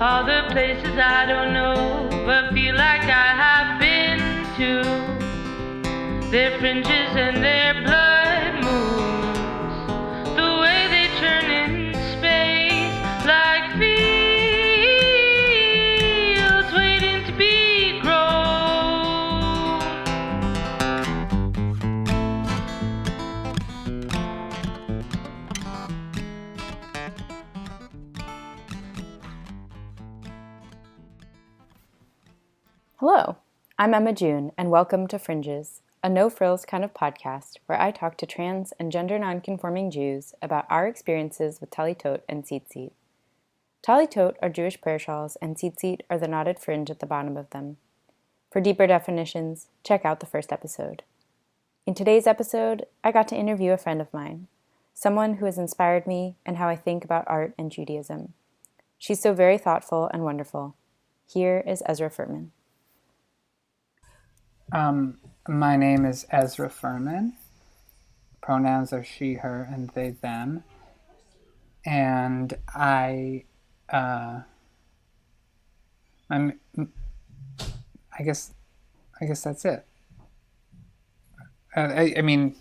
All the places I don't know, but feel like I have been to. Their fringes and their blood Hello, I'm Emma June, and welcome to Fringes, a no frills kind of podcast where I talk to trans and gender nonconforming Jews about our experiences with Talitot and Tzitzit. Talitot are Jewish prayer shawls, and Tzitzit are the knotted fringe at the bottom of them. For deeper definitions, check out the first episode. In today's episode, I got to interview a friend of mine, someone who has inspired me and how I think about art and Judaism. She's so very thoughtful and wonderful. Here is Ezra Furman. Um, my name is Ezra Furman. Pronouns are she, her, and they, them. And I, uh, I'm, I guess, I guess that's it. Uh, I, I mean,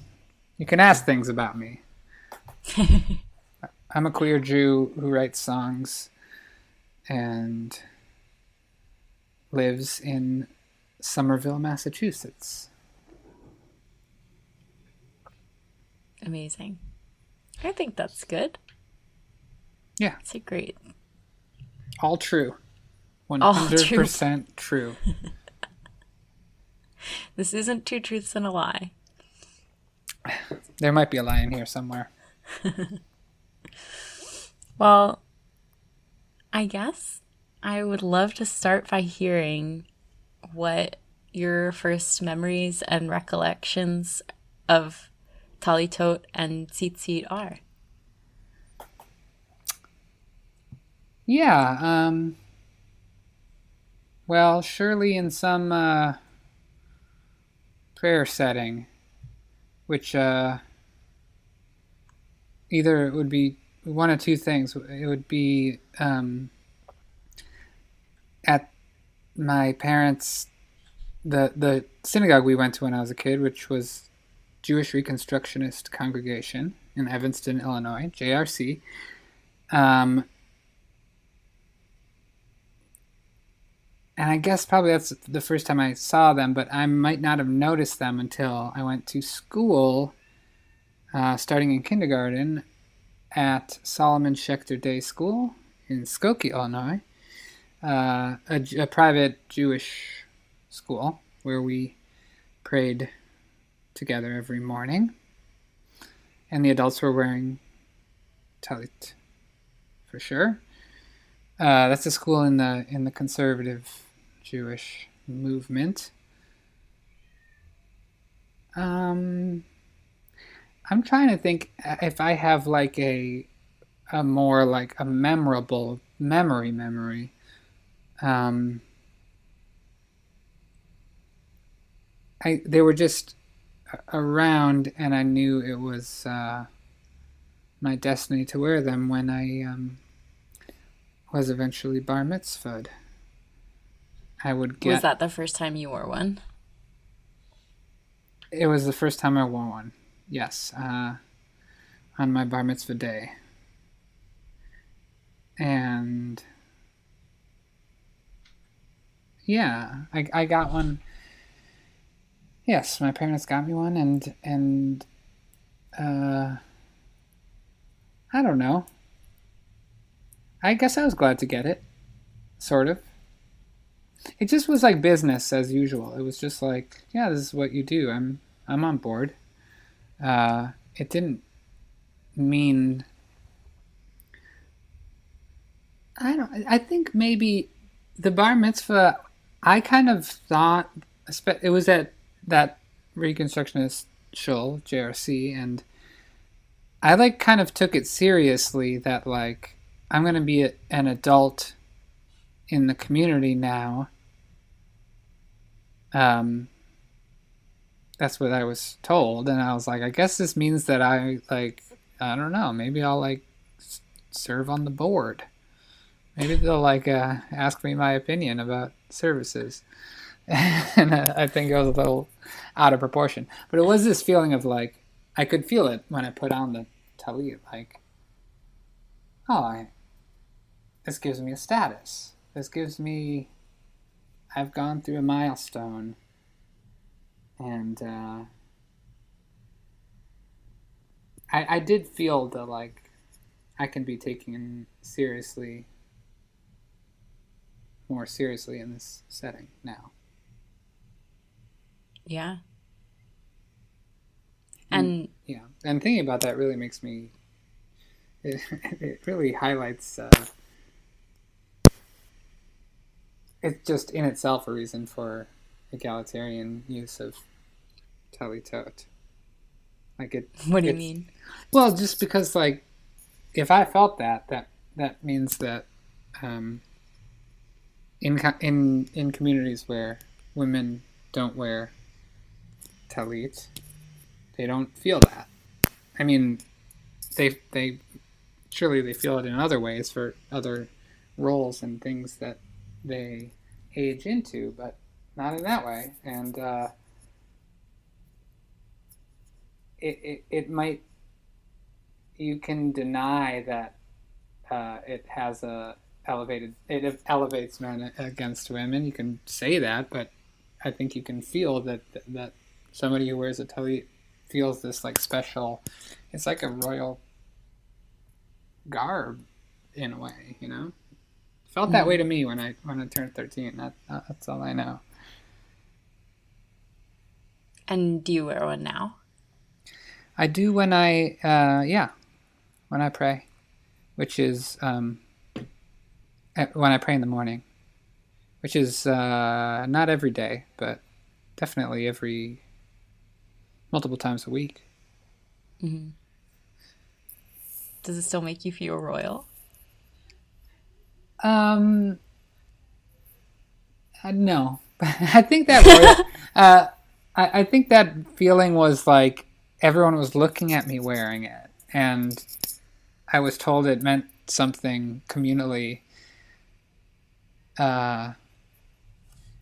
you can ask things about me. I'm a queer Jew who writes songs and lives in Somerville, Massachusetts. Amazing. I think that's good. Yeah, It's a great. all true. 100% true. This isn't two truths and a lie. There might be a lie in here somewhere. Well, I guess I would love to start by hearing what your first memories and recollections of Talitot and Tzitzit are. Yeah, um well, surely in some uh prayer setting which uh either it would be one of two things. It would be um at my parents the the synagogue we went to when I was a kid, which was Jewish Reconstructionist Congregation in Evanston, Illinois, JRC. Um, and I guess probably that's the first time I saw them, but I might not have noticed them until I went to school, uh, starting in kindergarten, at Solomon Schechter Day School in Skokie, Illinois, uh, a, a private Jewish school where we prayed together every morning, and the adults were wearing talit for sure. Uh, that's a school in the in the conservative Jewish movement. Um, I'm trying to think if I have like a a more like a memorable memory memory. Um, I they were just around, and I knew it was uh, my destiny to wear them when I um, was eventually bar mitzvahed. I would get. Was that the first time you wore one? It was the first time I wore one. Yes, uh, on my bar mitzvah day, and yeah, I I got one. Yes, my parents got me one, and and uh, I don't know. I guess I was glad to get it, sort of. It just was like business as usual. It was just like, yeah, this is what you do. I'm I'm on board. Uh, it didn't mean. I don't. I think maybe the bar mitzvah. I kind of thought it was at that Reconstructionist shul, JRC, and I like kind of took it seriously that like I'm gonna be a, an adult in the community now. Um, that's what I was told, and I was like, I guess this means that I like, I don't know, maybe I'll like serve on the board. Maybe they'll like uh, ask me my opinion about services. and uh, I think it was a little out of proportion. But it was this feeling of like, I could feel it when I put on the talit, like, oh, I, this gives me a status. This gives me, I've gone through a milestone. And uh, I, I did feel the like, I can be taken seriously, more seriously in this setting now. Yeah. And yeah, and thinking about that really makes me. It, it really highlights. Uh, it's just in itself a reason for egalitarian use of talitot. Like it. what do you mean? Well, just because like, if I felt that, that that means that, um, in in in communities where women don't wear talit, they don't feel that. I mean, they they surely they feel it in other ways for other roles and things that they age into, but not in that way. And uh, it, it it might you can deny that uh, it has a elevated it elevates men against women. You can say that, but I think you can feel that that somebody who wears a talit feels this like special. It's like a royal garb in a way, you know. Felt that way to me when I when I turned thirteen. That, that's all I know. And do you wear one now? I do when I uh, yeah, when I pray, which is um, when I pray in the morning, which is uh, not every day, but definitely every multiple times a week. Does it still make you feel royal? Um, uh, no, I think that royal, uh, I, I think that feeling was like everyone was looking at me wearing it, and I was told it meant something communally. Uh,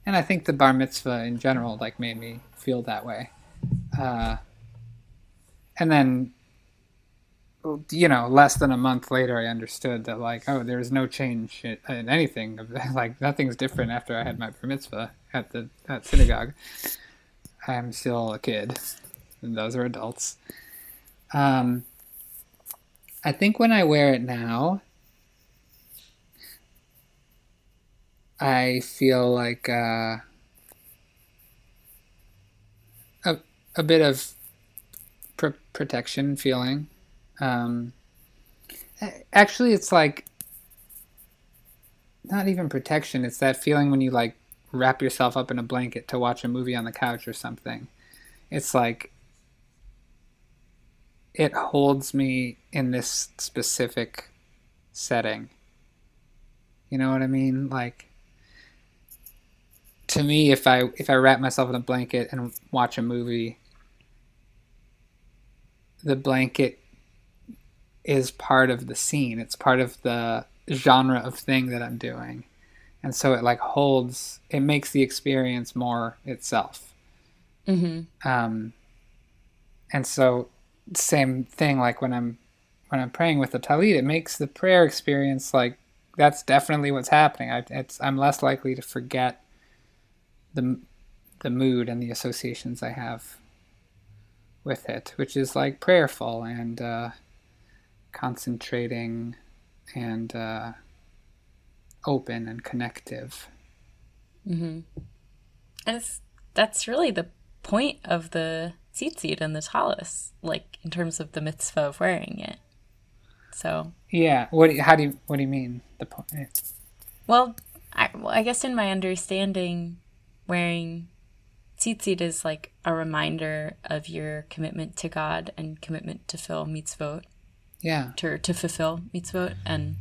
and I think the bar mitzvah in general like made me feel that way. Uh, and then you know, less than a month later, I understood that like, oh, there's no change in, in anything. Like nothing's different after I had my bar mitzvah at the at synagogue. I'm still a kid, and those are adults. Um, I think when I wear it now, I feel like uh, a a bit of pr- protection feeling. Um, actually, it's like not even protection. It's that feeling when you like wrap yourself up in a blanket to watch a movie on the couch or something. It's like it holds me in this specific setting. You know what I mean? Like to me if I if I wrap myself in a blanket and watch a movie the blanket is part of the scene. It's part of the genre of thing that I'm doing. And so it like holds it makes the experience more itself. Mm-hmm. Um and so same thing like when I'm when I'm praying with the talit, it makes the prayer experience like that's definitely what's happening. I, it's I'm less likely to forget the the mood and the associations I have with it, which is like prayerful and uh, concentrating and uh, open and connective. Mm-hmm. And that's really the point of the tzitzit and the talis, like in terms of the mitzvah of wearing it. So, Yeah. What? do you- How do you? What do you mean? The point? well, I, well, I guess in my understanding, wearing tzitzit is like a reminder of your commitment to God and commitment to fill mitzvot, Yeah. to, to fulfill mitzvot. And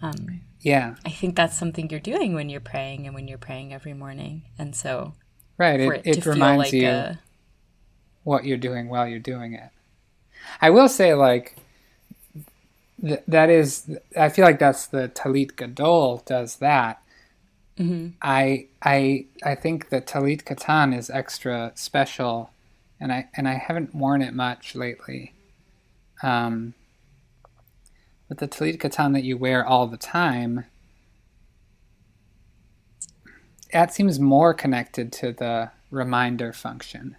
um, Yeah. I think that's something you're doing when you're praying and when you're praying every morning. And so Right. It, it, it, reminds like you a what you're doing while you're doing it. I will say, like, th- that is, I feel like that's the Talit Gadol does that. Mm-hmm. I I I think the Talit Katan is extra special, and I and I haven't worn it much lately. Um, but the Talit Katan that you wear all the time, that seems more connected to the reminder function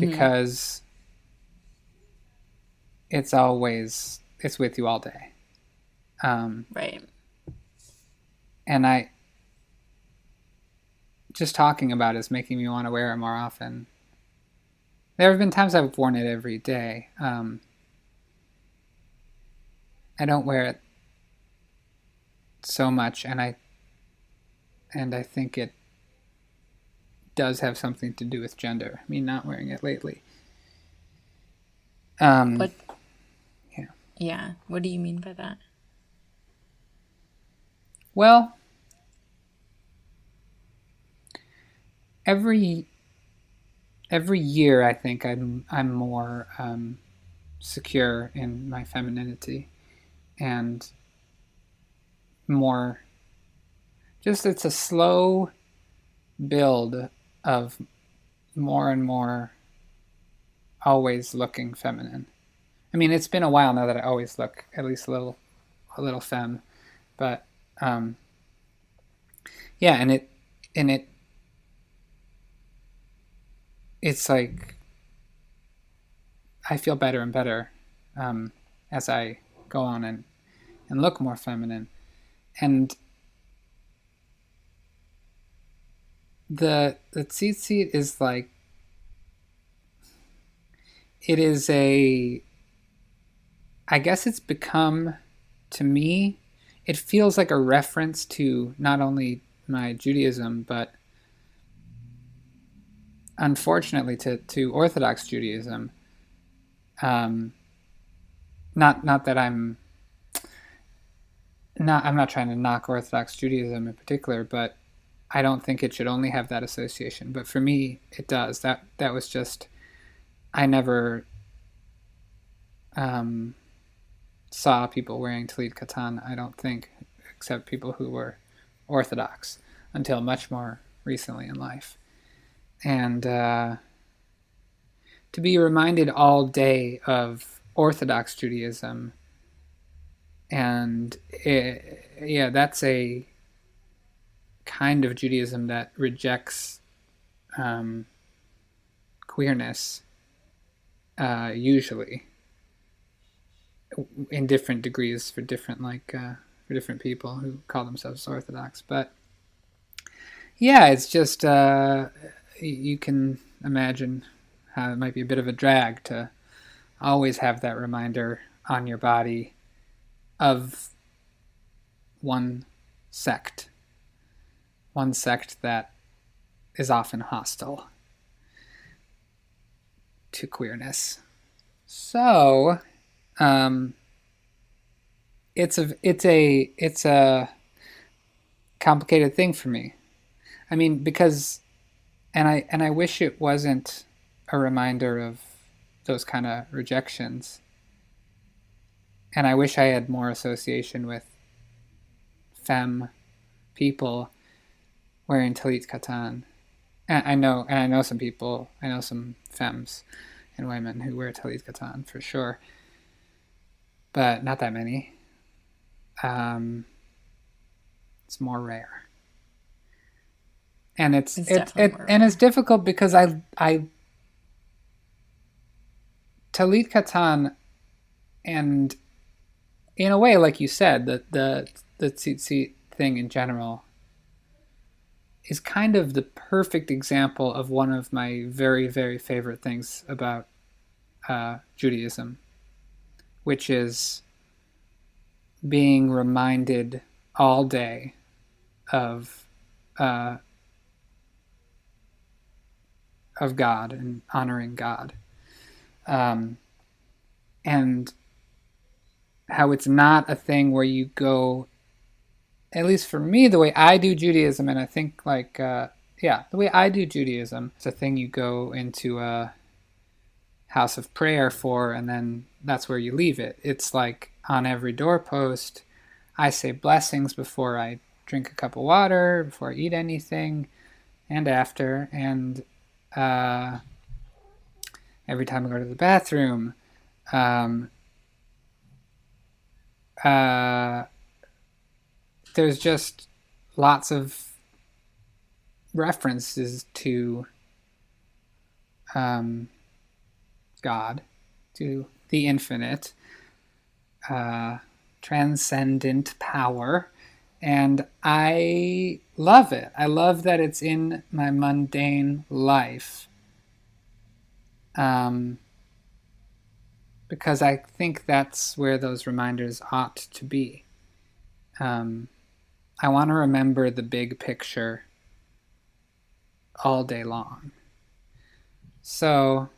because it's always it's with you all day. Um, Right. and I just talking about it is making me want to wear it more often. There have been times I've worn it every day. Um, I don't wear it so much, and I and I think it does have something to do with gender. Me not wearing it lately. Um, What? Yeah. Yeah. What do you mean by that? Well, every every year I think I'm I'm more um, secure in my femininity and more just it's a slow build of more and more always looking feminine. I mean, it's been a while now that I always look at least a little a little femme, but um, yeah, and it and it it's like I feel better and better um, as I go on and and look more feminine, and the the tzitzit is like it is a I guess it's become to me it feels like a reference to not only my Judaism but unfortunately to, to Orthodox Judaism. Um, not not that I'm not I'm not trying to knock Orthodox Judaism in particular, but I don't think it should only have that association. But for me, it does. That that was just I never um, saw people wearing Talit Katan. I don't think, except people who were Orthodox until much more recently in life. And uh, to be reminded all day of Orthodox Judaism, and it, yeah, that's a kind of Judaism that rejects um, queerness, uh, usually in different degrees for different like uh, for different people who call themselves Orthodox. But yeah, it's just uh, you can imagine how it might be a bit of a drag to always have that reminder on your body of one sect, one sect that is often hostile to queerness. So, um, it's a it's a it's a complicated thing for me. I mean, because, and I and I wish it wasn't a reminder of those kind of rejections. And I wish I had more association with femme people wearing talit katan. And I know, and I know some people. I know some femmes and women who wear talit katan for sure, but not that many. Um, it's more rare, and it's It's it, it and it's difficult because I I talit katan, and in a way, like you said, the the the tzitzit thing in general is kind of the perfect example of one of my very, very favorite things about uh, Judaism, which is being reminded all day of uh, of God and honoring God, um, and how it's not a thing where you go at least for me, the way I do Judaism, and I think like uh, yeah, the way I do Judaism, it's a thing you go into a house of prayer for, and then that's where you leave it. It's like on every doorpost, I say blessings before I drink a cup of water, before I eat anything, and after, and uh, every time I go to the bathroom. Um, uh, there's just lots of references to um, God, to the infinite, uh, transcendent power. And I love it. I love that it's in my mundane life. Um, because I think that's where those reminders ought to be. Um, I want to remember the big picture all day long. So,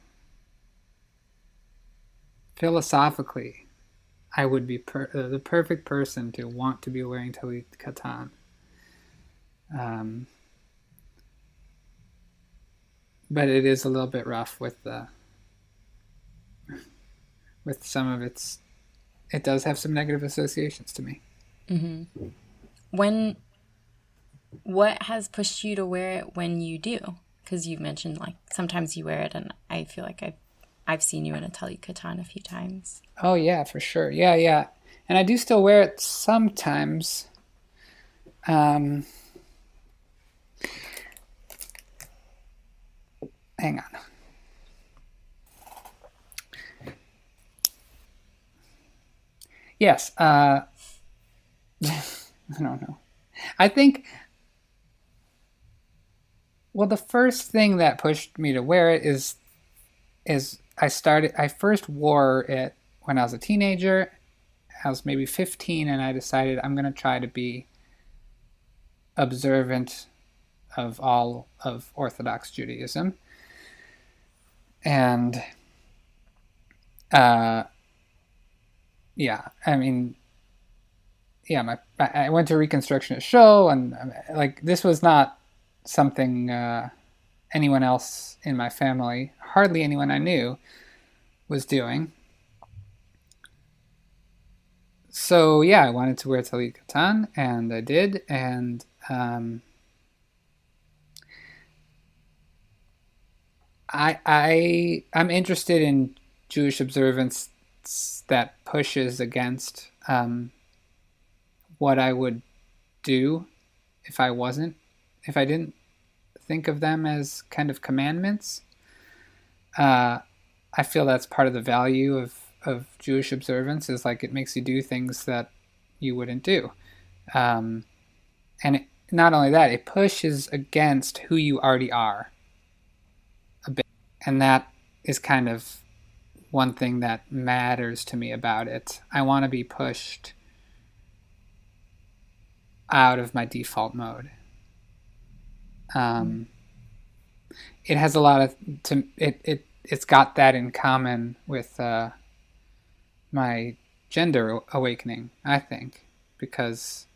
philosophically, I would be per- uh, the perfect person to want to be wearing Talit Katan. Um, but it is a little bit rough with the with some of its. It does have some negative associations to me. Mm-hmm. When, what has pushed you to wear it when you do? Because you've mentioned like sometimes you wear it, and I feel like I've I've seen you in a Talit Katan a few times. Oh yeah, for sure. Yeah, yeah, and I do still wear it sometimes. Um, hang on. Yes. Uh, I don't know. I think. Well, the first thing that pushed me to wear it is, is I started. I first wore it when I was a teenager. I was maybe 15, and I decided I'm going to try to be observant of all of Orthodox Judaism. And uh, yeah, I mean, yeah, my I went to Reconstructionist shul, and like this was not something uh, anyone else in my family, hardly anyone I knew, was doing. So yeah, I wanted to wear talit katan, and I did, and um, I I I'm interested in Jewish observance that pushes against um, what I would do if I wasn't, if I didn't think of them as kind of commandments. Uh, I feel that's part of the value of, of Jewish observance is like it makes you do things that you wouldn't do. Um, and it, not only that, it pushes against who you already are a bit. And that is kind of one thing that matters to me about it. I want to be pushed out of my default mode. Um, it has a lot of to it it it's got that in common with uh, my gender awakening. I think because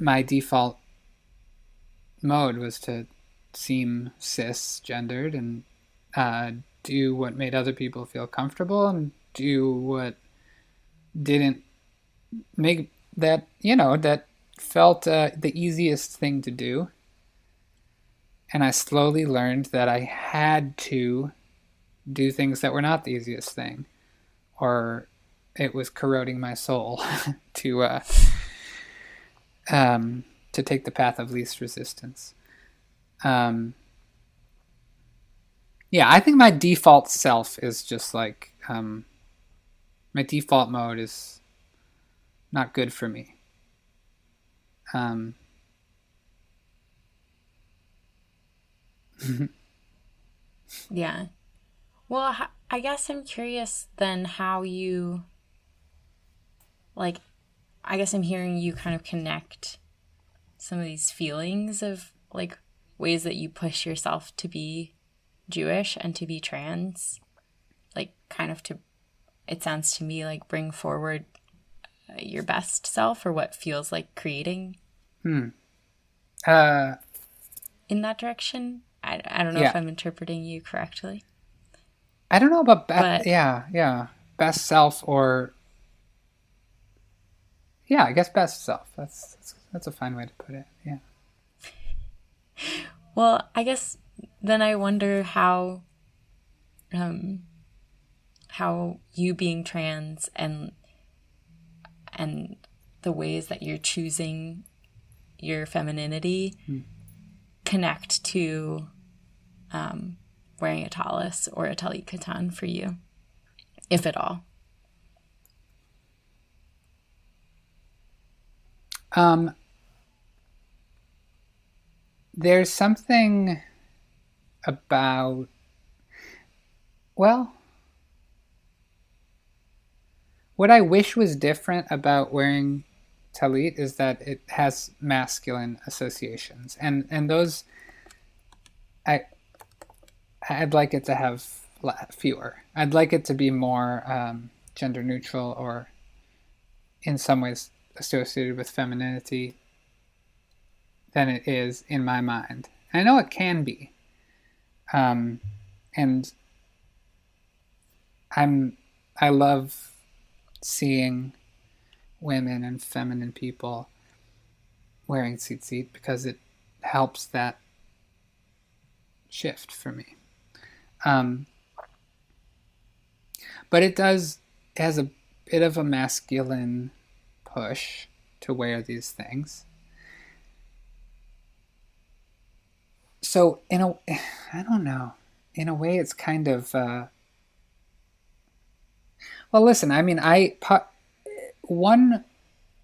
my default mode was to seem cisgendered and uh, do what made other people feel comfortable and do what didn't make that you know that felt uh, the easiest thing to do and i slowly learned that i had to do things that were not the easiest thing or it was corroding my soul to uh, um, to take the path of least resistance um, yeah, I think my default self is just like um, my default mode is not good for me. Um, yeah. Well, I guess I'm curious then how you like I guess I'm hearing you kind of connect some of these feelings of like ways that you push yourself to be Jewish and to be trans, like kind of to, it sounds to me like bring forward your best self or what feels like creating. Hmm. Uh, in that direction. I, I don't know Yeah. if I'm interpreting you correctly. I don't know about be- But- yeah, yeah, best self or yeah, I guess best self. That's that's, that's a fine way to put it. Yeah. Well, I guess then I wonder how um how you being trans and and the ways that you're choosing your femininity connect to um, wearing a tallis or a talit katan for you, if at all. Um, there's something about, well, what I wish was different about wearing talit is that it has masculine associations, and and those, I, I'd like it to have fewer. I'd like it to be more um, gender neutral or, in some ways, associated with femininity than it is in my mind. I know it can be. Um, and I'm I love seeing women and feminine people wearing tzitzit because it helps that shift for me. Um, but it does it has a bit of a masculine push to wear these things. So in a, I don't know. In a way, it's kind of. Uh, well, listen. I mean, I one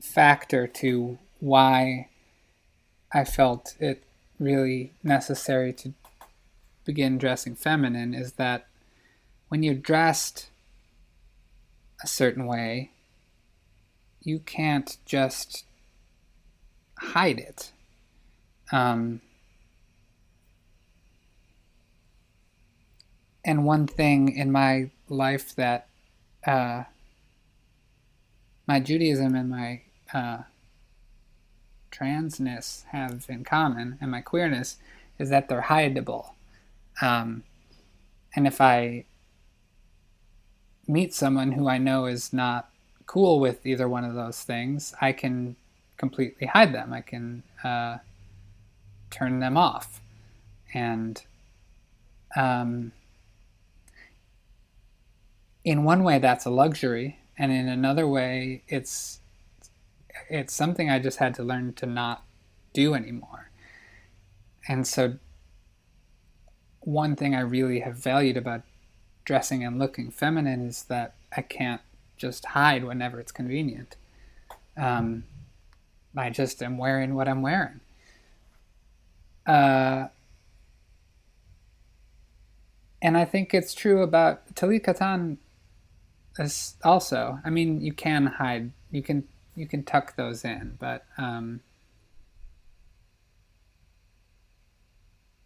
factor to why I felt it really necessary to begin dressing feminine is that when you're dressed a certain way, you can't just hide it. Um, and one thing in my life that uh, my Judaism and my uh, transness have in common, and my queerness, is that they're hideable. Um, and if I meet someone who I know is not cool with either one of those things, I can completely hide them. I can uh, turn them off. And um, in one way, that's a luxury, and in another way, it's it's something I just had to learn to not do anymore. And so, one thing I really have valued about dressing and looking feminine is that I can't just hide whenever it's convenient. Um, I just am wearing what I'm wearing. Uh, and I think it's true about Talit Katan also. I mean, you can hide, you can you can tuck those in, but um,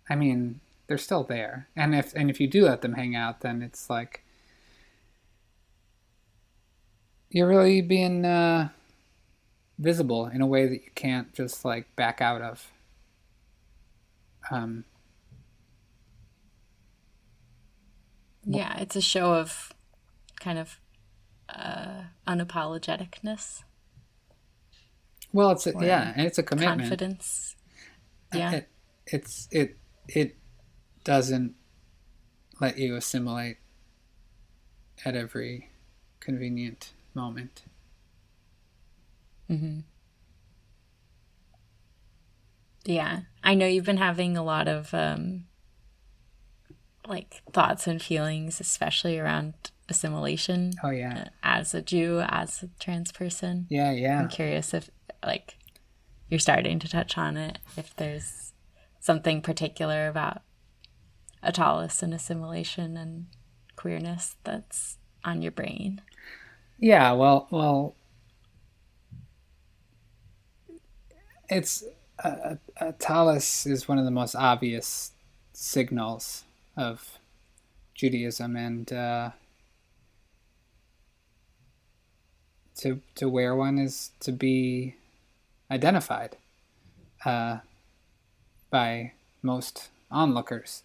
I mean, they're still there. And if and if you do let them hang out, then it's like you're really being uh, visible in a way that you can't just like back out of. Um, Yeah, it's a show of kind of uh, unapologeticness, well, it's a, yeah, and it's a commitment. confidence. Yeah. It, it's it it doesn't let you assimilate at every convenient moment. hmm Yeah, I know you've been having a lot of um, like thoughts and feelings, especially around assimilation Oh yeah, as a Jew, as a trans person. yeah, yeah. I'm curious if like you're starting to touch on it, if there's something particular about a tallis and assimilation and queerness that's on your brain. Yeah, well, well, it's uh, uh, is one of the most obvious signals of Judaism, and uh, to to wear one is to be identified uh, by most onlookers.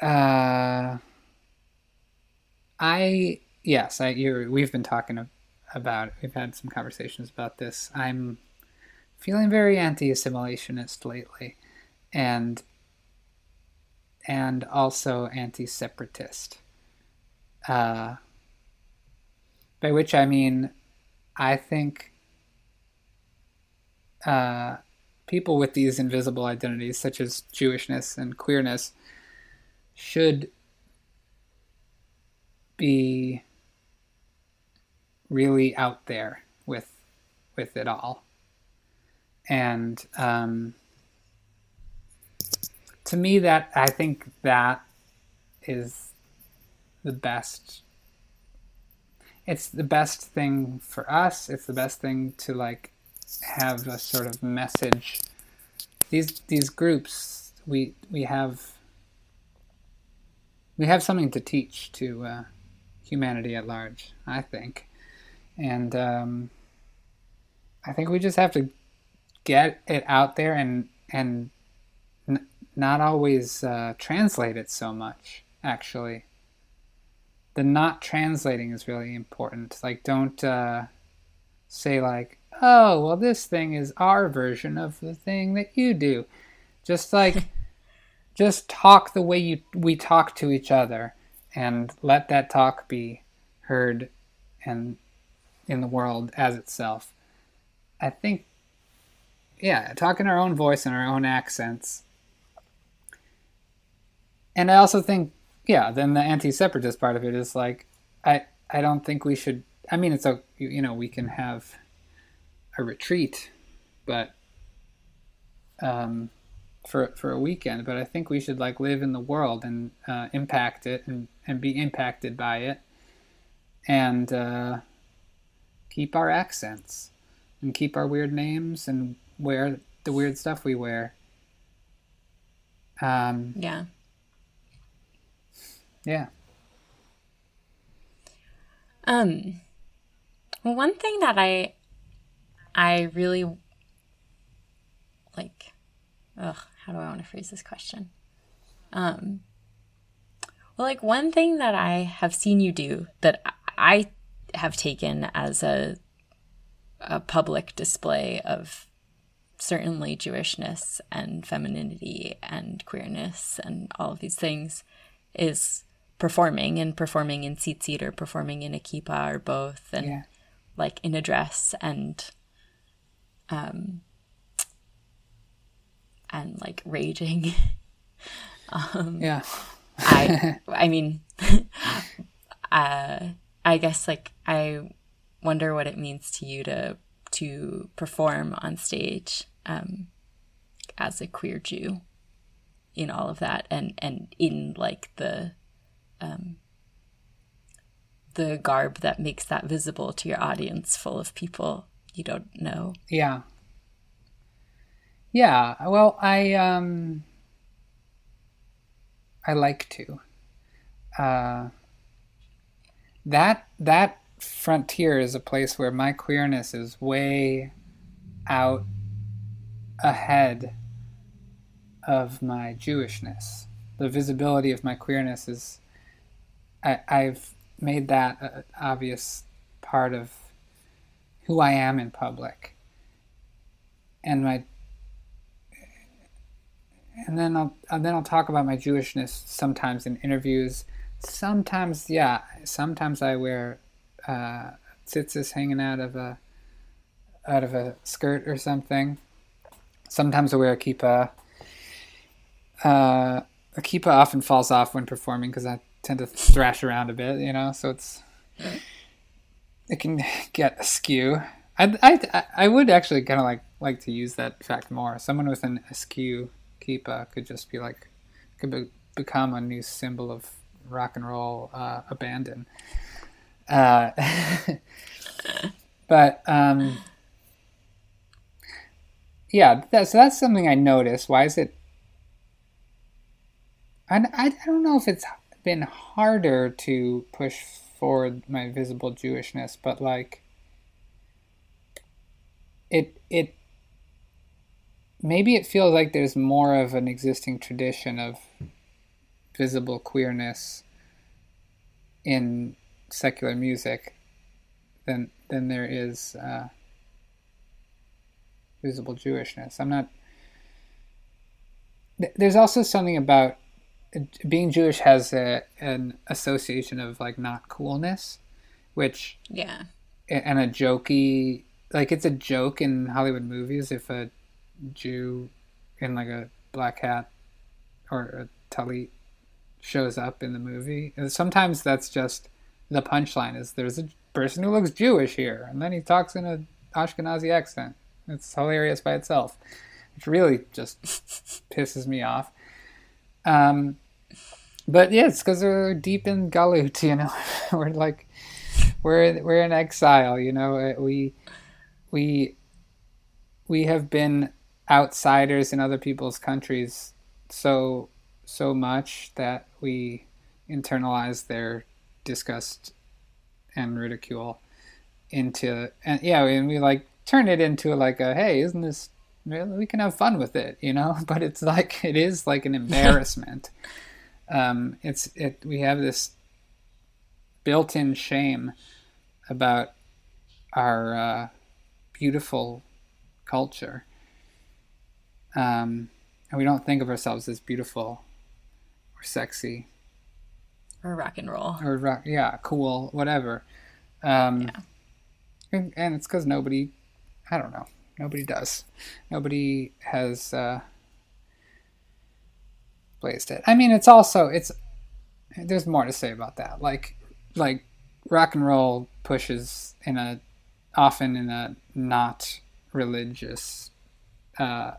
Uh, I yes, I you we've been talking about we've had some conversations about this. I'm feeling very anti-assimilationist lately, and and also anti-separatist. Uh, by which I mean, I think uh, people with these invisible identities, such as Jewishness and queerness, should be really out there with with it all. And um, to me that i think that is the best it's the best thing for us. It's the best thing to like have a sort of message. These these groups we we have we have something to teach to uh, humanity at large i think. And um, I think we just have to get it out there and and n- not always uh, translate it so much. Actually, the not translating is really important. Like, don't uh, say like, "Oh, well, this thing is our version of the thing that you do." Just like, just talk the way you we talk to each other, and let that talk be heard and in the world as itself. I think, yeah, talk in our own voice and our own accents. And I also think, yeah, then the anti-separatist part of it is like, I I don't think we should. I mean, it's a you know we can have a retreat, but um, for for a weekend. But I think we should like live in the world and uh, impact it and and be impacted by it, and uh, keep our accents and keep our weird names and wear the weird stuff we wear. Um, yeah. Yeah. Um, well, one thing that I, I really like, ugh, how do I want to phrase this question? Um, well, like one thing that I have seen you do that I have taken as a a public display of certainly Jewishness and femininity and queerness and all of these things is performing and performing in tzitzit or performing in a kippah or both and yeah. like in a dress and um and like raging um yeah i i mean uh I guess like I wonder what it means to you to to perform on stage um, as a queer Jew in all of that and and in like the um, the garb that makes that visible to your audience full of people you don't know. Yeah. Yeah, well, I um I like to. Uh that that frontier is a place where my queerness is way out ahead of my Jewishness. The visibility of my queerness is I, I've made that an obvious part of who I am in public. And my and then I'll and then I'll talk about my Jewishness sometimes in interviews Sometimes, yeah. Sometimes I wear uh, tzitzis hanging out of a out of a skirt or something. Sometimes I wear a kippah. Uh, a kippah often falls off when performing because I tend to thrash around a bit, you know. So it's it can get askew. I I I would actually kind of like like to use that fact more. Someone with an askew kippah could just be like could be, become a new symbol of rock and roll uh, abandon. Uh, but um, yeah, that, so that's something I noticed. Why is it? I, I, I don't know if it's been harder to push forward my visible Jewishness, but like it it maybe it feels like there's more of an existing tradition of visible queerness in secular music than than there is uh, visible Jewishness. I'm not. There's also something about being Jewish has a, an association of like not coolness, which yeah, and a jokey like it's a joke in Hollywood movies if a Jew in like a black hat or a talit shows up in the movie. And sometimes that's just the punchline is there's a person who looks Jewish here, and then he talks in a Ashkenazi accent. It's hilarious by itself. Which really just pisses me off. Um, but yeah, it's because we're deep in Galut, you know. we're like, we're we're in exile, you know. We we we have been outsiders in other people's countries so so much that we internalize their disgust and ridicule into and yeah and we like turn it into like a hey isn't this we can have fun with it you know? But it's like it is like an embarrassment. Um it's it we have this built-in shame about our uh, beautiful culture. Um and we don't think of ourselves as beautiful or sexy. Or rock and roll. Or rock yeah cool whatever. Um Yeah. and, and it's because nobody i don't know nobody does. Nobody has uh blazed it. I mean it's also it's there's more to say about that. Like like rock and roll pushes in a often in a not religious uh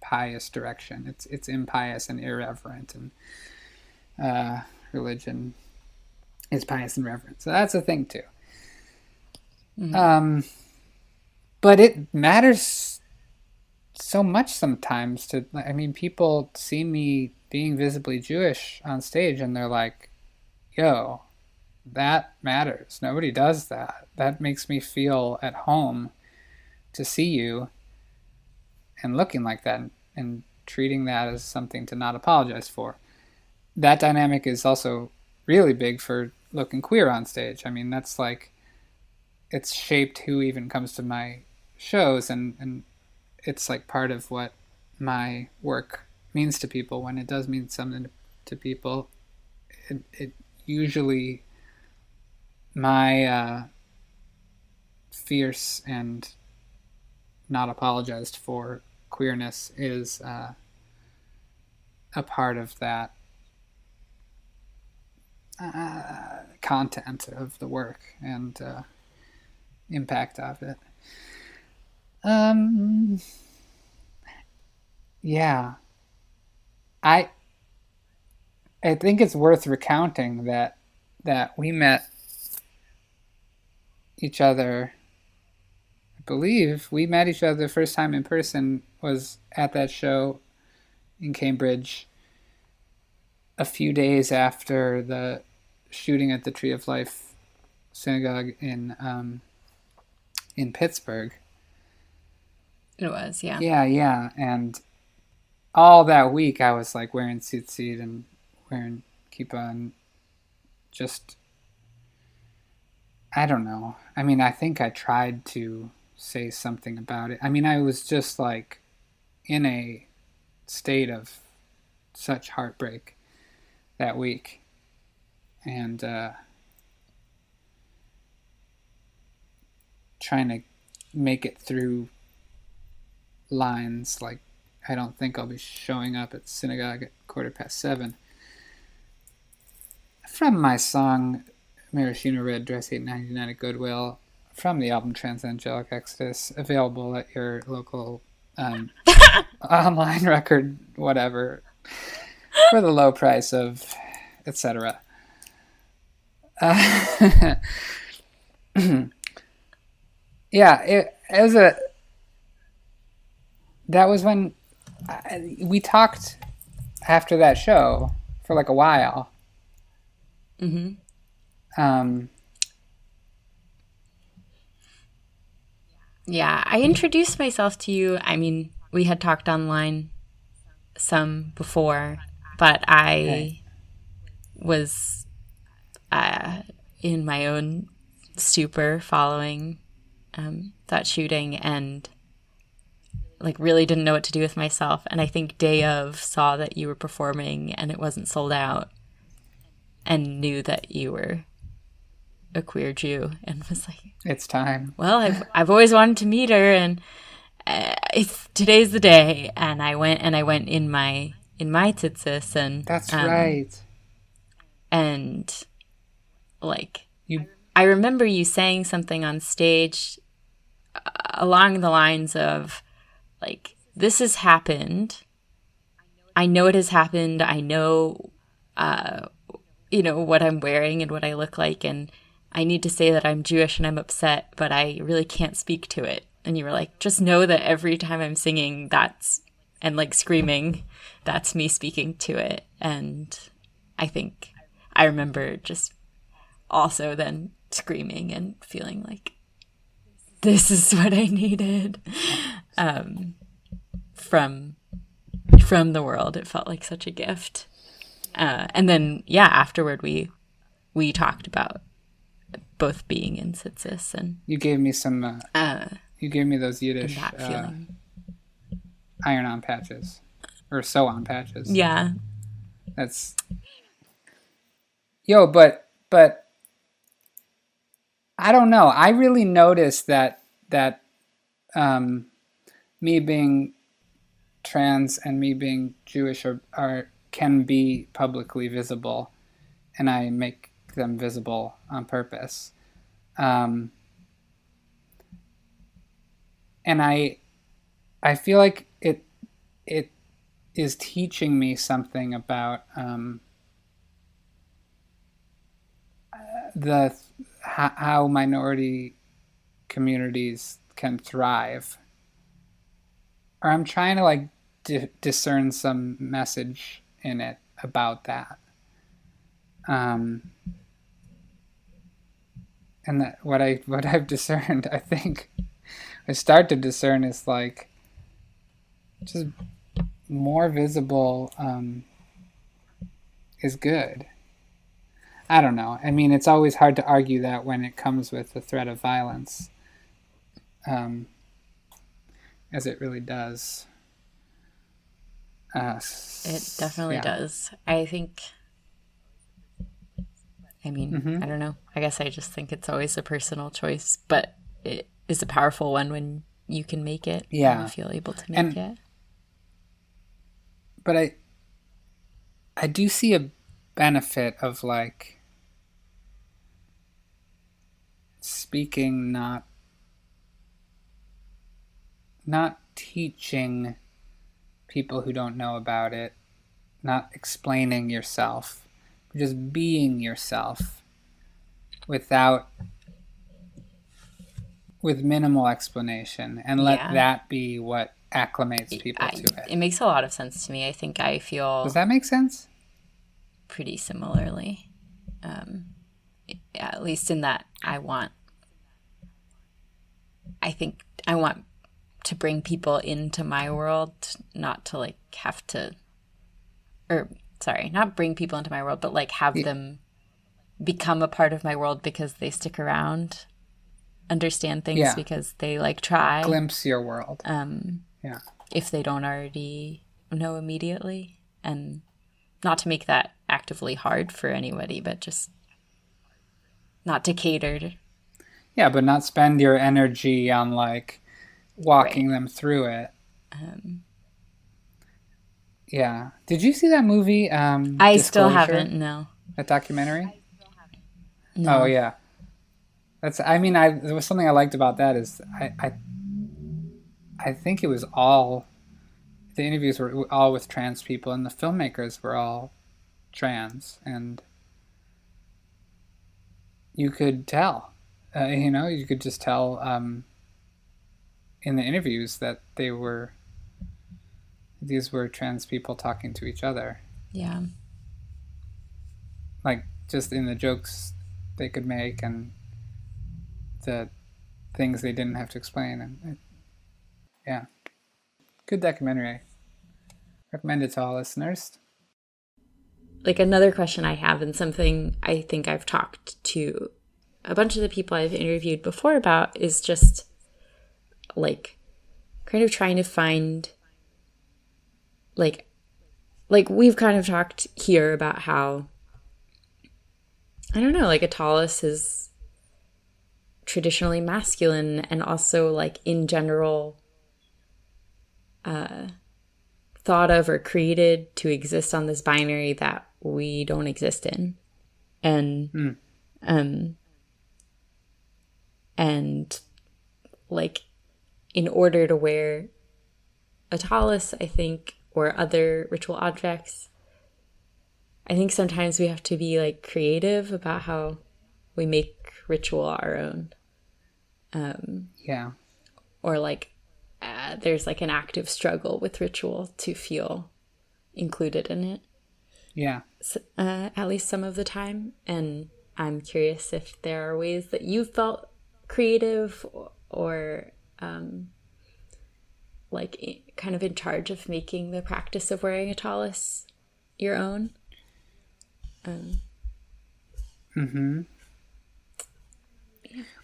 pious direction. It's it's impious and irreverent and uh religion is pious and reverent. So that's a thing too. Um, but it matters so much sometimes to. I mean, people see me being visibly Jewish on stage, and they're like, "Yo, that matters. Nobody does that. That makes me feel at home to see you and looking like that and, and treating that as something to not apologize for." that dynamic is also really big for looking queer on stage. I mean, that's like it's shaped who even comes to my shows and and it's like part of what my work means to people when it does mean something to, people it, it usually my uh, fierce and not apologized for queerness is uh, a part of that uh, content of the work and uh, impact of it. Um, yeah, I I think it's worth recounting that that we met each other. I believe we met each other the first time in person was at that show in Cambridge a few days after the shooting at the Tree of Life synagogue in um, in Pittsburgh. It was, yeah. Yeah, yeah, and all that week I was like wearing tzitzit and wearing kippah and just I don't know. I mean, I think I tried to say something about it. I mean, I was just like in a state of such heartbreak that week and uh, trying to make it through lines like I don't think I'll be showing up at synagogue at quarter past seven. From my song Maraschino Red Dress 899 at Goodwill from the album Transangelic Exodus, available at your local um, online record, whatever, for the low price of etc. Uh, yeah, it, it was a. That was when I, we talked after that show for like a while. Mm-hmm. Um, Yeah, I introduced myself to you. I mean, we had talked online some before, but I Okay. was uh, in my own stupor following um, that shooting and like really didn't know what to do with myself. And I think day of saw that you were performing and it wasn't sold out and knew that you were a queer Jew and was like, It's time. well, I've I've always wanted to meet her, and uh, it's today's the day. And I went and I went in my in my tzitzis, and That's um, right. And like You I remember you saying something on stage uh, along the lines of like this has happened. I know it has happened. I know uh you know what I'm wearing and what I look like and I need to say that I'm Jewish and I'm upset, but I really can't speak to it. And you were like, just know that every time I'm singing that's and like screaming, that's me speaking to it. And I think I remember just also then screaming and feeling like this is what I needed um, from from the world. It felt like such a gift. Uh, and then yeah, afterward we we talked about both being in tzitzis and you gave me some. Uh, uh, you gave me those Yiddish uh, feeling. iron-on patches, or sew-on patches. yeah, That's yo, but but I don't know. I really noticed that that um, me being trans and me being Jewish are, are can be publicly visible, and I make them visible on purpose. Um, and I I feel like it it is teaching me something about um, the how minority communities can thrive. Or I'm trying to like di- discern some message in it about that. Um, and that what I what I've discerned, I think, I start to discern is like just more visible um, is good. I don't know. I mean, it's always hard to argue that when it comes with the threat of violence, um, as it really does. Uh, it definitely yeah. does. I think. I mean, Mhm. I don't know. I guess I just think it's always a personal choice, but it is a powerful one when you can make it. Yeah. you feel able to make And- it. but I I do see a benefit of like speaking not not teaching people who don't know about it, not explaining yourself, just being yourself without with minimal explanation and let Yeah. that be what acclimates people I, to it. it makes a lot of sense to me. I think I feel Does that make sense? pretty similarly. Um, at least in that I want, I think I want to bring people into my world, not to like have to, or sorry, not bring people into my world, but like have them become a part of my world because they stick around, understand things Yeah. because they like try. Glimpse your world. um, Yeah. if they don't already know immediately and not to make that actively hard for anybody but just not to cater to, Yeah, but not spend your energy on like walking them through it. um, Yeah. Did you see that movie? Um, i still haven't no That documentary? no Oh yeah. That's. I mean, I there was something I liked about that is I I, I think it was all the interviews were all with trans people and the filmmakers were all trans and you could tell, uh, you know, you could just tell um, in the interviews that they were these were trans people talking to each other yeah like just in the jokes they could make and the things they didn't have to explain and it, yeah Good documentary. Recommend it to all listeners. Like another question I have, and something I think I've talked to a bunch of the people I've interviewed before about, is just like kind of trying to find like like we've kind of talked here about how I don't know, like a tallis is traditionally masculine and also like in general uh thought of or created to exist on this binary that we don't exist in. And Mm. um and like in order to wear a tallis, I think, or other ritual objects, I think sometimes we have to be like creative about how we make ritual our own. Um, Yeah. or like uh, there's like an active struggle with ritual to feel included in it, Yeah. uh, at least some of the time. And I'm curious if there are ways that you felt creative or um, like kind of in charge of making the practice of wearing a tallis your own. Um, Mm-hmm.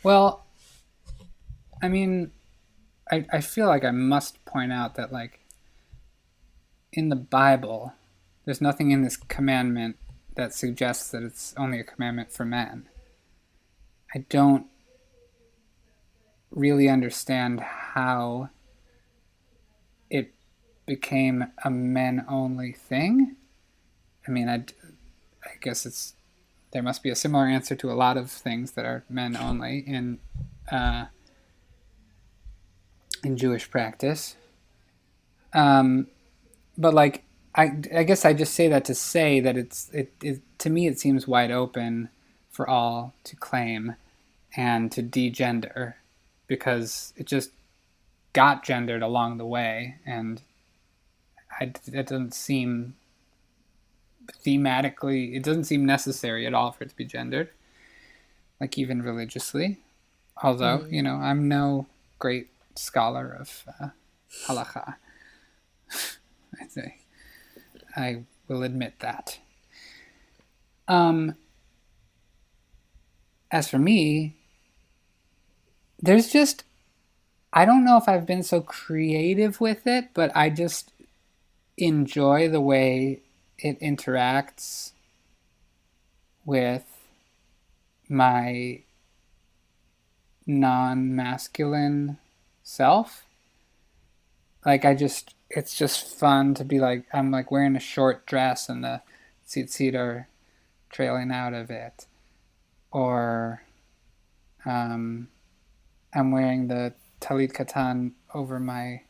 Well, I mean, I, I feel like I must point out that, like, in the Bible, there's nothing in this commandment that suggests that it's only a commandment for men. I don't really understand how it became a men only thing. I mean, I, I guess it's there must be a similar answer to a lot of things that are men only in uh, in Jewish practice. Um, but like I, I guess I just say that to say that it's it, it to me it seems wide open for all to claim and to degender because it just got gendered along the way and I, it doesn't seem thematically it doesn't seem necessary at all for it to be gendered like even religiously. Although you know i'm no great scholar of uh, halakha i say i will admit that. Um as for me there's just i don't know if i've been so creative with it but i just enjoy the way it interacts with my non-masculine self. Like i just it's just fun to be like i'm like wearing a short dress and the tzitzit trailing out of it. Or um, i'm wearing the talit katan over my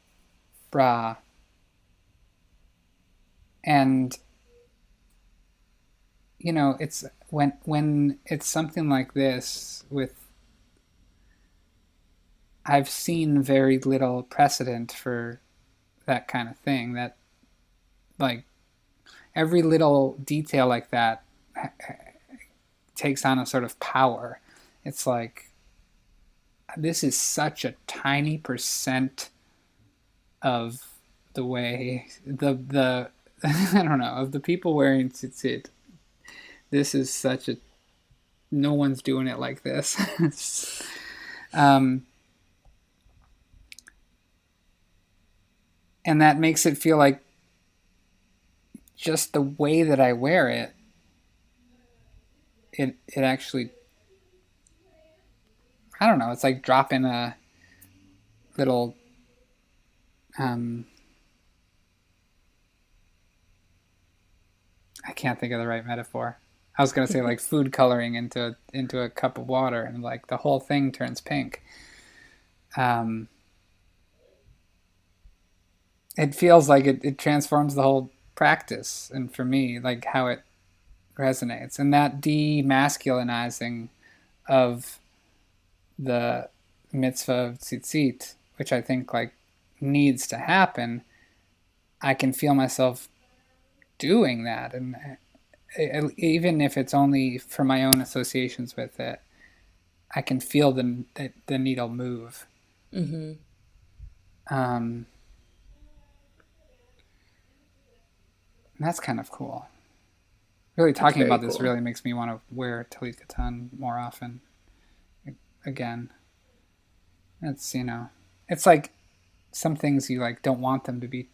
bra. And you know it's when when it's something like this with I've seen very little precedent for that kind of thing that like every little detail like that eh, eh, takes on a sort of power. It's like this is such a tiny percent of the way the the I don't know of the people wearing tzitzit. This is such a no one's doing it like this. um, and that makes it feel like just the way that I wear it. It it actually I don't know. It's like dropping a little um, I can't think of the right metaphor. I was gonna say like food coloring into into a cup of water, and like the whole thing turns pink. Um, it feels like it, it transforms the whole practice, and for me, like how it resonates, and that demasculinizing of the mitzvah of tzitzit, which I think like needs to happen. I can feel myself doing that and uh, even if it's only for my own associations with it i can feel the the, the needle move mm-hmm. um that's kind of cool. Really talking about this really makes me want to wear talit katan more often. Again, it's you know, it's like some things you like don't want them to be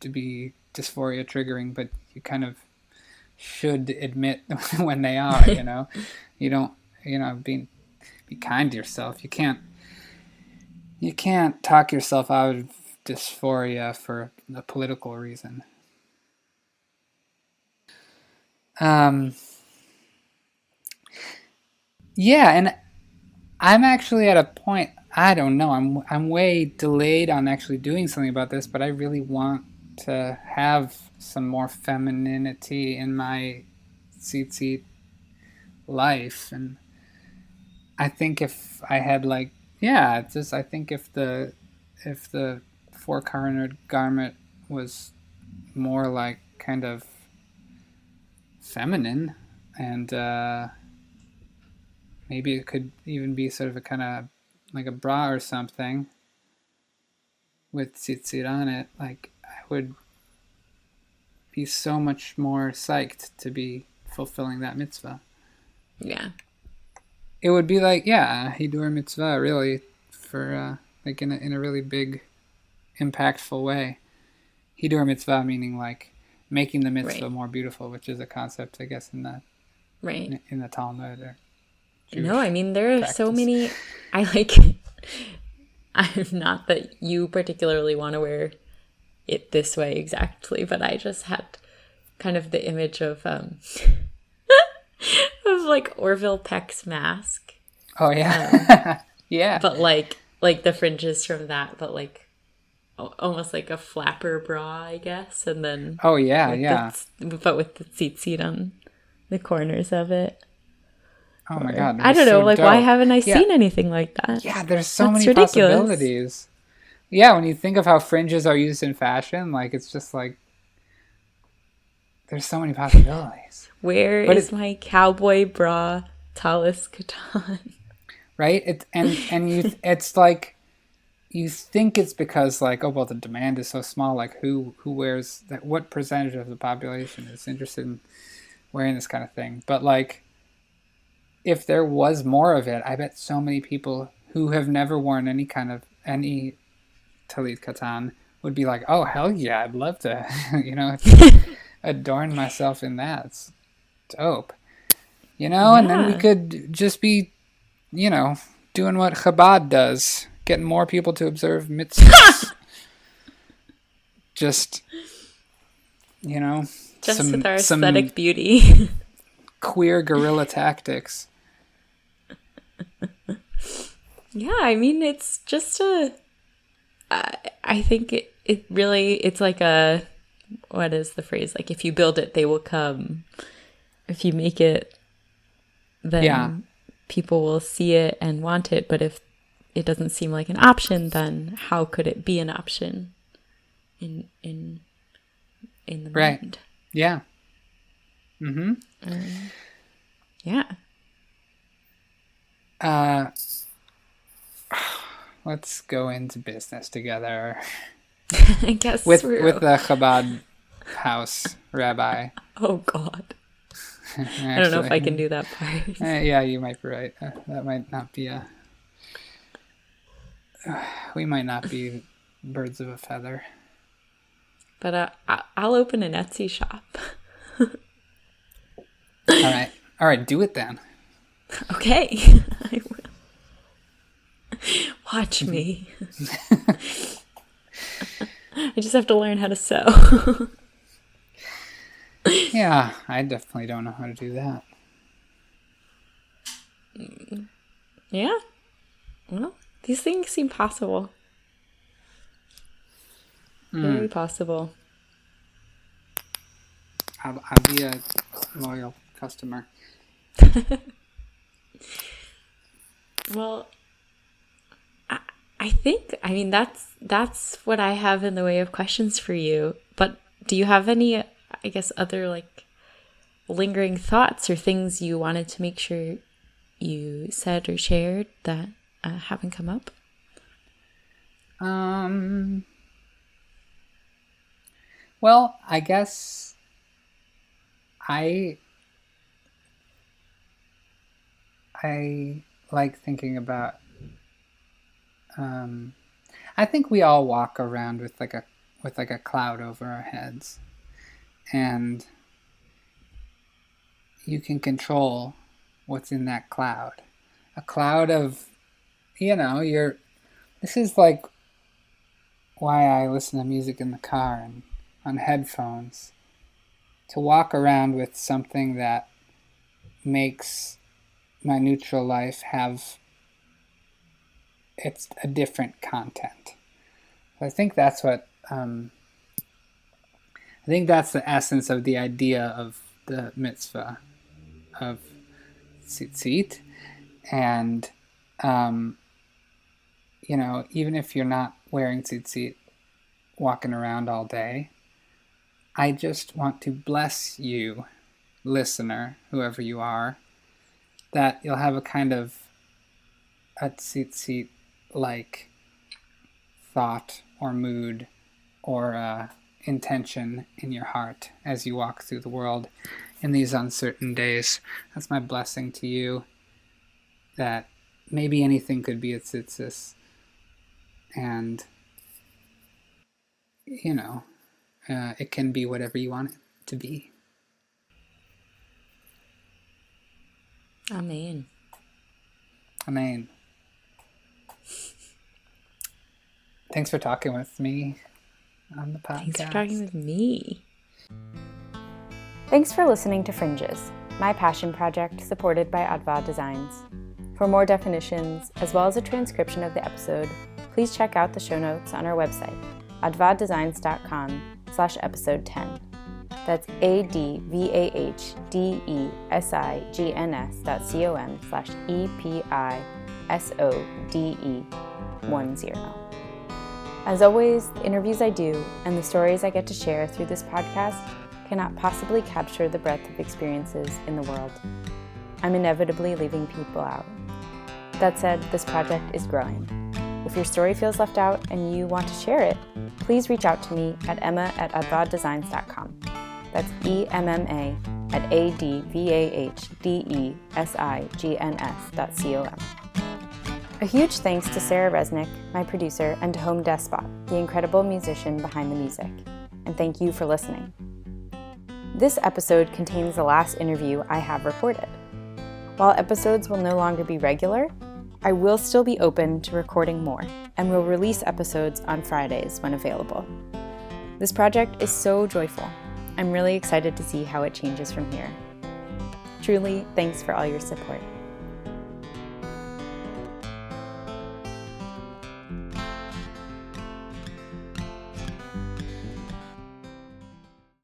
to be dysphoria triggering, but you kind of should admit when they are. You know, you don't you know be be kind to yourself. You can't you can't talk yourself out of dysphoria for a political reason. Um, yeah, and I'm actually at a point. I don't know. I'm I'm way delayed on actually doing something about this, but I really want to have some more femininity in my tzitzit life, and I think if I had like yeah, just I think if the if the four cornered garment was more like kind of feminine and uh, maybe it could even be sort of a kind of like a bra or something with tzitzit on it like i would be so much more psyched to be fulfilling that mitzvah Yeah. it would be like yeah hidur mitzvah really for uh, like in a, in a really big impactful way hidur mitzvah meaning like making the mitzvah Right. more beautiful which is a concept i guess in the Right. in, in the talmud or No, I mean there are so many. I like. I'm not that you particularly want to wear it this way exactly, but I just had kind of the image of um of like Orville Peck's mask, oh yeah yeah but like like the fringes from that, but like almost like a flapper bra, I guess, and then oh yeah yeah the, but with the tzitzis on the corners of it. Oh my god I don't know, so like why haven't I Yeah. seen anything like that? Yeah, there's so That's many ridiculous. possibilities. Yeah, when you think of how fringes are used in fashion, like it's just like there's so many possibilities, Where But is it- my cowboy bra tallis katan? right? It and and you it's like you think it's because like oh well the demand is so small like who who wears that what percentage of the population is interested in wearing this kind of thing but like if there was more of it i bet so many people who have never worn any kind of any talit katan would be like oh hell yeah i'd love to you know adorn myself in that. It's dope. You know and then we could just be you know doing what chabad does getting more people to observe mitzvahs. Just you know Just some, with our some aesthetic beauty. Queer guerrilla tactics yeah, I mean it's just a. I I think it, it really it's like a what is the phrase like if you build it they will come. If you make it, then Yeah. people will see it and want it. But if it doesn't seem like an option, then how could it be an option? In in in the Right. mind. yeah mm-hmm Yeah. uh let's go into business together I guess with with the chabad house rabbi oh god. I don't know if I can do that part. Uh, yeah, you might be right. Uh, that might not be a. we might not be birds of a feather. But uh, I- I'll open an Etsy shop. All right, all right, do it then. Okay. I will. Watch me. I just have to learn how to sew. Yeah, I definitely don't know how to do that. yeah. Well, these things seem possible. Very hmm. possible. I'll, I'll be a loyal customer. Well, I, I think I mean that's that's what I have in the way of questions for you. But do you have any, I guess, other like lingering thoughts or things you wanted to make sure you said or shared that uh, haven't come up? Um. Well, I guess I I like thinking about um I think we all walk around with like a with like a cloud over our heads. And you can control what's in that cloud. A cloud of you know, you're this is like why I listen to music in the car and on headphones to walk around with something that makes my neutral life have it's a different content. I think that's what um, I think that's the essence of the idea of the mitzvah of tzitzit, and um, you know, even if you're not wearing tzitzit, walking around all day, I just want to bless you, listener, whoever you are, that you'll have a kind of a tzitzit like thought or mood or uh, intention in your heart as you walk through the world in these uncertain days. That's my blessing to you that maybe anything could be a tzitzis. And, you know, uh, it can be whatever you want it to be. Amen. Amen. Thanks for talking with me on the podcast. Thanks for talking with me. Thanks for listening to Fringes, my passion project supported by Advah Designs. For more definitions, as well as a transcription of the episode, please check out the show notes on our website, advahdesigns.com slash episode 10. That's A-D-V-A-H-D-E-S-I-G-N-S dot C-O-M slash E-P-I-S-O-D-E 1-0. As always, the interviews I do and the stories I get to share through this podcast cannot possibly capture the breadth of experiences in the world. I'm inevitably leaving people out. That said, this project is growing. If your story feels left out and you want to share it, please reach out to me at emma at advahdesigns.com. That's E M M A at A D V A H D E S I G N S dot C O M. A huge thanks to Sarah Resnick, my producer, and to Home Despot, the incredible musician behind the music. And thank you for listening. This episode contains the last interview I have recorded. While episodes will no longer be regular, I will still be open to recording more and will release episodes on Fridays when available. This project is so joyful. I'm really excited to see how it changes from here. Truly, thanks for all your support.